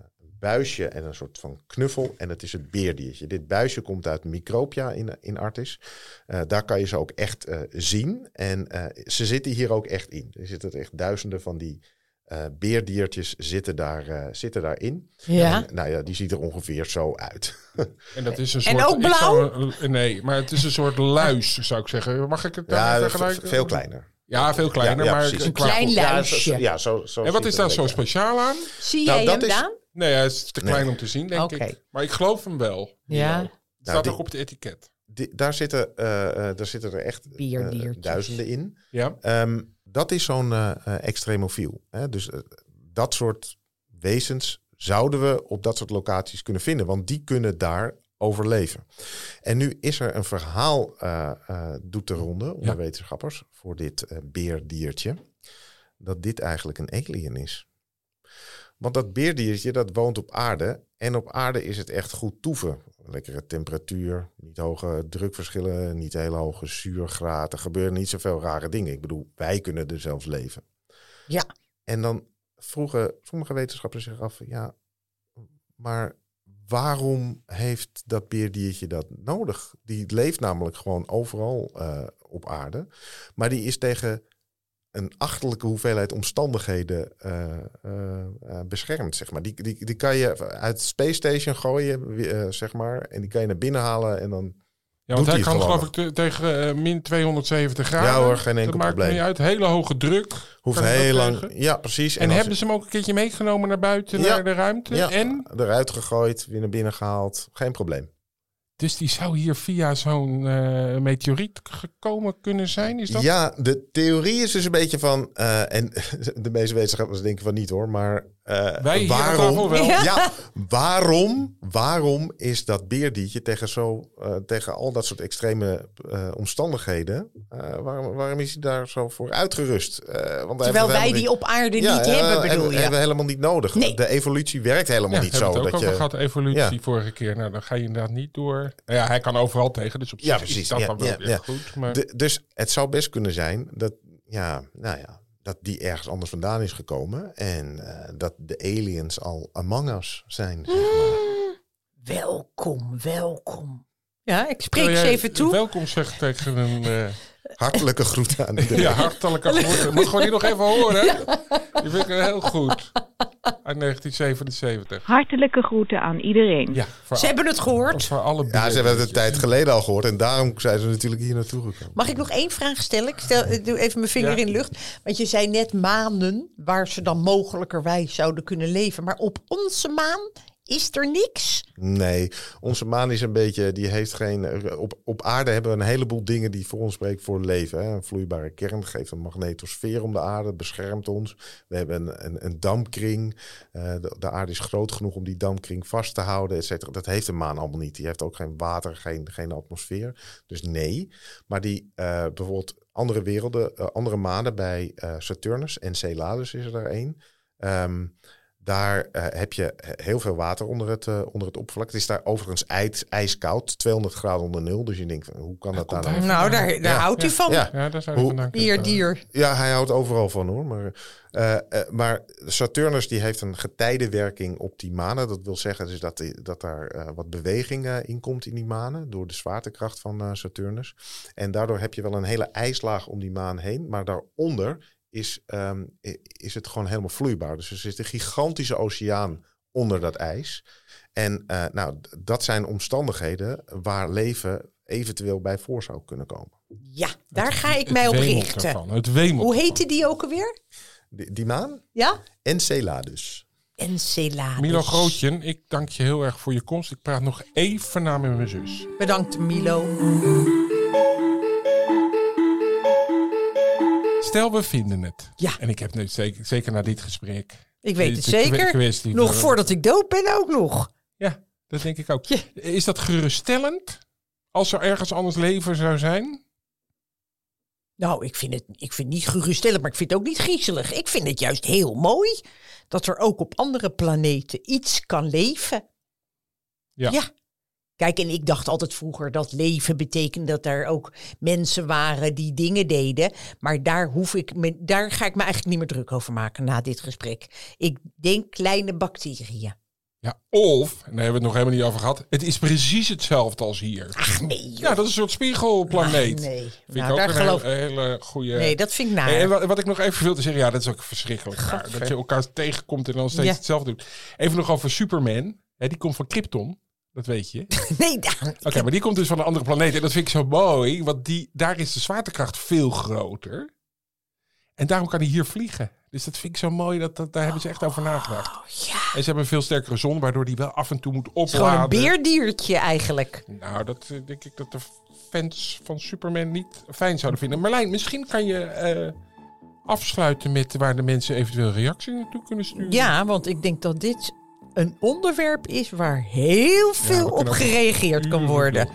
buisje en een soort van knuffel en het is het beerdiertje. Dit buisje komt uit Micropia in, in Artis. Eh, daar kan je ze ook echt eh, zien en eh, ze zitten hier ook echt in. Er zitten echt duizenden van die eh, beerdiertjes zitten, daar, eh, zitten daarin. Ja. En, nou ja, die ziet er ongeveer zo uit. En dat is een En soort. ook ik zou- blauw? nee, maar het is een soort luis, zou ik zeggen. Mag ik het ja, vergelijken? veel kleiner. Ja, veel kleiner, Ja, ja, maar precies. Een klein Ja, luisje. zo- ja, zo, zo En wat is daar zo speciaal aan? Zie Nou, jij dat hem, is- Daan? Nee, hij is te klein om te zien, denk ik. Maar ik geloof hem wel. Ja. Het staat die- ook op het etiket. Die- daar, zitten, eh, eh, daar zitten er echt eh, duizenden in. Ja. Ehm, dat is zo'n eh, eh, extremofiel. Hè? Dus dat soort wezens zouden we op dat soort locaties kunnen vinden. Want die kunnen daar overleven. En nu is er een verhaal, eh, eh, doet de ronde onder Ja. wetenschappers, voor dit beerdiertje. Dat dit eigenlijk een alien is. Want dat beerdiertje, dat woont op aarde. En op aarde is het echt goed toeven. Lekkere temperatuur, niet hoge drukverschillen, niet hele hoge zuurgraad. Er gebeuren niet zoveel rare dingen. Ik bedoel, wij kunnen er zelfs leven. Ja. En dan vroegen sommige wetenschappers zich af, ja, maar waarom heeft dat beerdiertje dat nodig? Die leeft namelijk gewoon overal eh, op aarde. Maar die is tegen een achterlijke hoeveelheid omstandigheden eh, eh, beschermd, zeg maar. Die, die, die kan je uit Space Station gooien, zeg maar. En die kan je naar binnen halen en dan... Ja, want hij hij kan geloof ik te- tegen min 270 graden. Ja hoor, geen enkel Dat maakt probleem. niet uit. Hele hoge druk. Hoeft heel lang... Ja, precies. En, hebben ze hem ook een keertje meegenomen naar buiten, Ja. naar de ruimte? ja, En? eruit gegooid, weer naar binnen gehaald. Geen probleem. Dus die zou hier via zo'n eh, meteoriet gekomen kunnen zijn? Is dat? Ja, de theorie is dus een beetje van, eh, en de meeste wetenschappers denken van niet hoor, maar eh, aan waarom, wel. Ja. Ja, waarom, waarom is dat beerdiertje tegen, zo, eh, tegen al dat soort extreme eh, omstandigheden, eh, waarom, waarom is hij daar zo voor uitgerust? Eh, want hij heeft Terwijl wij die op aarde Ja, niet hebben, hebben- bedoel je? hebben we helemaal niet nodig. Nee. De evolutie werkt helemaal Ja, niet hebben zo. we het ook dat over je, gehad, evolutie Ja. vorige keer. Nou, dan ga je inderdaad niet door. Nou ja, hij kan overal tegen, dus op Ja, zich is dat Ja, dan wel ja, weer ja. goed. Maar De- dus het zou best kunnen zijn dat, ja, nou ja, dat die ergens anders vandaan is gekomen. En eh, dat de aliens al among us zijn. Zeg maar. Welkom, welkom. Ja, ik spreek ze even toe. Welkom zeg tegen een eh, Hartelijke groeten aan iedereen. ja, hartelijke groeten. Moet gewoon niet nog even horen. Die vind ik heel goed. Uit 1977. Hartelijke groeten aan iedereen. Ja, voor, Ze hebben het gehoord. voor alle Ja, ze hebben het een tijd geleden al gehoord. En daarom zijn ze natuurlijk hier naartoe gekomen. Mag ik nog één vraag stellen? Ik, stel, ik doe even mijn vinger Ja. in de lucht. Want je zei net maanden waar ze dan mogelijkerwijs zouden kunnen leven. Maar op onze maan is er niks. Nee, onze maan is een beetje, die heeft geen. Op, op aarde hebben we een heleboel dingen die voor ons spreken voor leven. Hè. Een vloeibare kern geeft een magnetosfeer om de aarde, beschermt ons. We hebben een, een, een dampkring. Eh, de, de aarde is groot genoeg om die dampkring vast te houden, et cetera. Dat heeft de maan allemaal niet. Die heeft ook geen water, geen, geen atmosfeer. Dus nee. Maar die eh, bijvoorbeeld andere werelden, eh, andere manen bij Saturnus, Enceladus is er daar één. Ehm, daar eh, heb je heel veel water onder het, eh, onder het oppervlak. Het is daar overigens ijs, ijskoud, 200 graden onder nul. Dus je denkt, hoe kan dat daar nou? hij Nou, daar, daar Ja. houdt u van. Ja. Ja, daar zou vandaan kunnen Dier, dier. Ja, hij houdt overal van hoor. Maar, eh, maar Saturnus die heeft een getijdenwerking op die manen. Dat wil zeggen dus dat, die- dat daar eh, wat beweging in komt in die manen. Door de zwaartekracht van eh, Saturnus. En daardoor heb je wel een hele ijslaag om die maan heen. Maar daaronder is, ehm, is het gewoon helemaal vloeibaar. Dus er zit een gigantische oceaan onder dat ijs. En eh, nou, dat zijn omstandigheden waar leven eventueel bij voor zou kunnen komen. Ja, daar ga ik mij op richten. ervan, Het wemelt. Hoe heette die ook alweer? Die, die maan? Ja? Enceladus. Enceladus. Milo Grootje, ik dank je heel erg voor je komst. Ik praat nog even na met mijn zus. Bedankt, Milo. Stel, we vinden het. Ja. En ik heb nu zeker, zeker na dit gesprek. Ik weet het zeker. kwestie Nog voordat ik dood ben ook nog. Ja, dat denk ik ook. Ja. Is dat geruststellend? Als er ergens anders leven zou zijn? Nou, ik vind het ik vind het niet geruststellend, maar ik vind het ook niet griezelig. Ik vind het juist heel mooi dat er ook op andere planeten iets kan leven. Ja. Kijk, en ik dacht altijd vroeger dat leven betekende dat er ook mensen waren die dingen deden. Maar daar, hoef ik me, daar ga ik me eigenlijk niet meer druk over maken na dit gesprek. Ik denk kleine bacteriën. Ja, of, en daar hebben we het nog helemaal niet over gehad. Het is precies hetzelfde als hier. Ach nee, joh. Ja, dat is een soort spiegelplaneet. Ach, nee. Vind Nou, ik ook daar een geloof- hele, hele goede... nee, dat vind ik naar. En wat, wat ik nog even wilde zeggen, ja, dat is ook verschrikkelijk. dat je elkaar tegenkomt en dan steeds Ja. hetzelfde doet. Even nog over Superman. Hè, die komt van Krypton. Dat weet je. Oké, Nee, Daan. maar die komt dus van een andere planeet. En dat vind ik zo mooi, want die, daar is de zwaartekracht veel groter. En daarom kan hij hier vliegen. Dus dat vind ik zo mooi, dat, dat, daar hebben ze echt over nagedacht. Ja, En ze hebben een veel sterkere zon, waardoor die wel af en toe moet is gewoon een opladen. beerdiertje eigenlijk. Nou, dat eh, denk ik dat de fans van Superman niet fijn zouden vinden. Marlijn, misschien kan je eh, afsluiten met waar de mensen eventueel reactie naartoe kunnen sturen. Ja, want ik denk dat dit een onderwerp is waar heel veel op gereageerd kan Uren worden.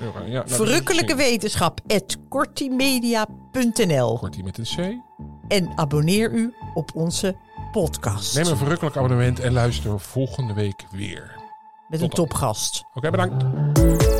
Verrukkelijke wetenschap kortimedia.nl Kortie met een C. en abonneer u op onze podcast Neem een verrukkelijk abonnement en luister volgende week weer. met een topgast. Oké, bedankt.